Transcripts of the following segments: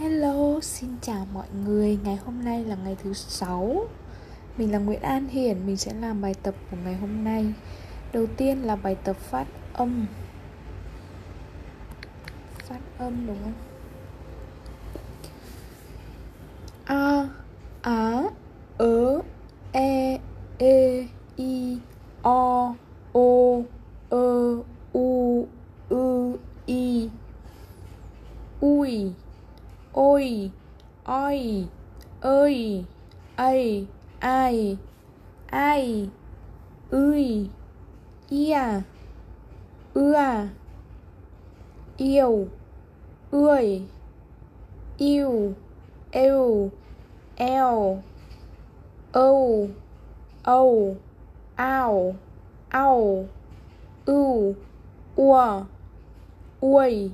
Hello, xin chào mọi người. Ngày hôm nay là ngày thứ sáu. Mình là Nguyễn An Hiển, mình sẽ làm bài tập của ngày hôm nay. Đầu tiên là bài tập phát âm. Phát âm đúng không? A á ớ e e i o o ơ u ư i, ui ôi oi ơi ai ai ai ơi ia ưa yêu ươi yêu yêu, eo âu âu ao ao ưu ua uầy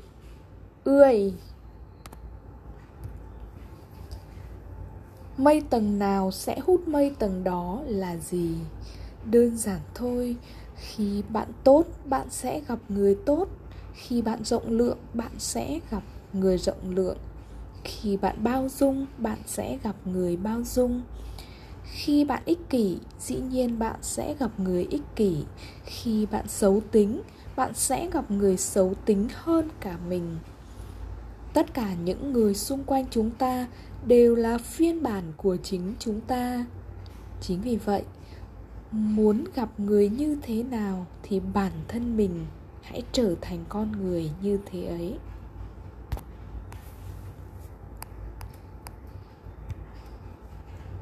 ươi. Mây tầng nào sẽ hút mây tầng đó là gì? Đơn giản thôi, khi bạn tốt, bạn sẽ gặp người tốt. Khi bạn rộng lượng, bạn sẽ gặp người rộng lượng. Khi bạn bao dung, bạn sẽ gặp người bao dung. Khi bạn ích kỷ dĩ nhiên bạn sẽ gặp người ích kỷ. Khi bạn xấu tính bạn sẽ gặp người xấu tính hơn cả mình tất cả những người xung quanh chúng ta đều là phiên bản của chính chúng ta. Chính vì vậy, muốn gặp người như thế nào thì bản thân mình hãy trở thành con người như thế ấy.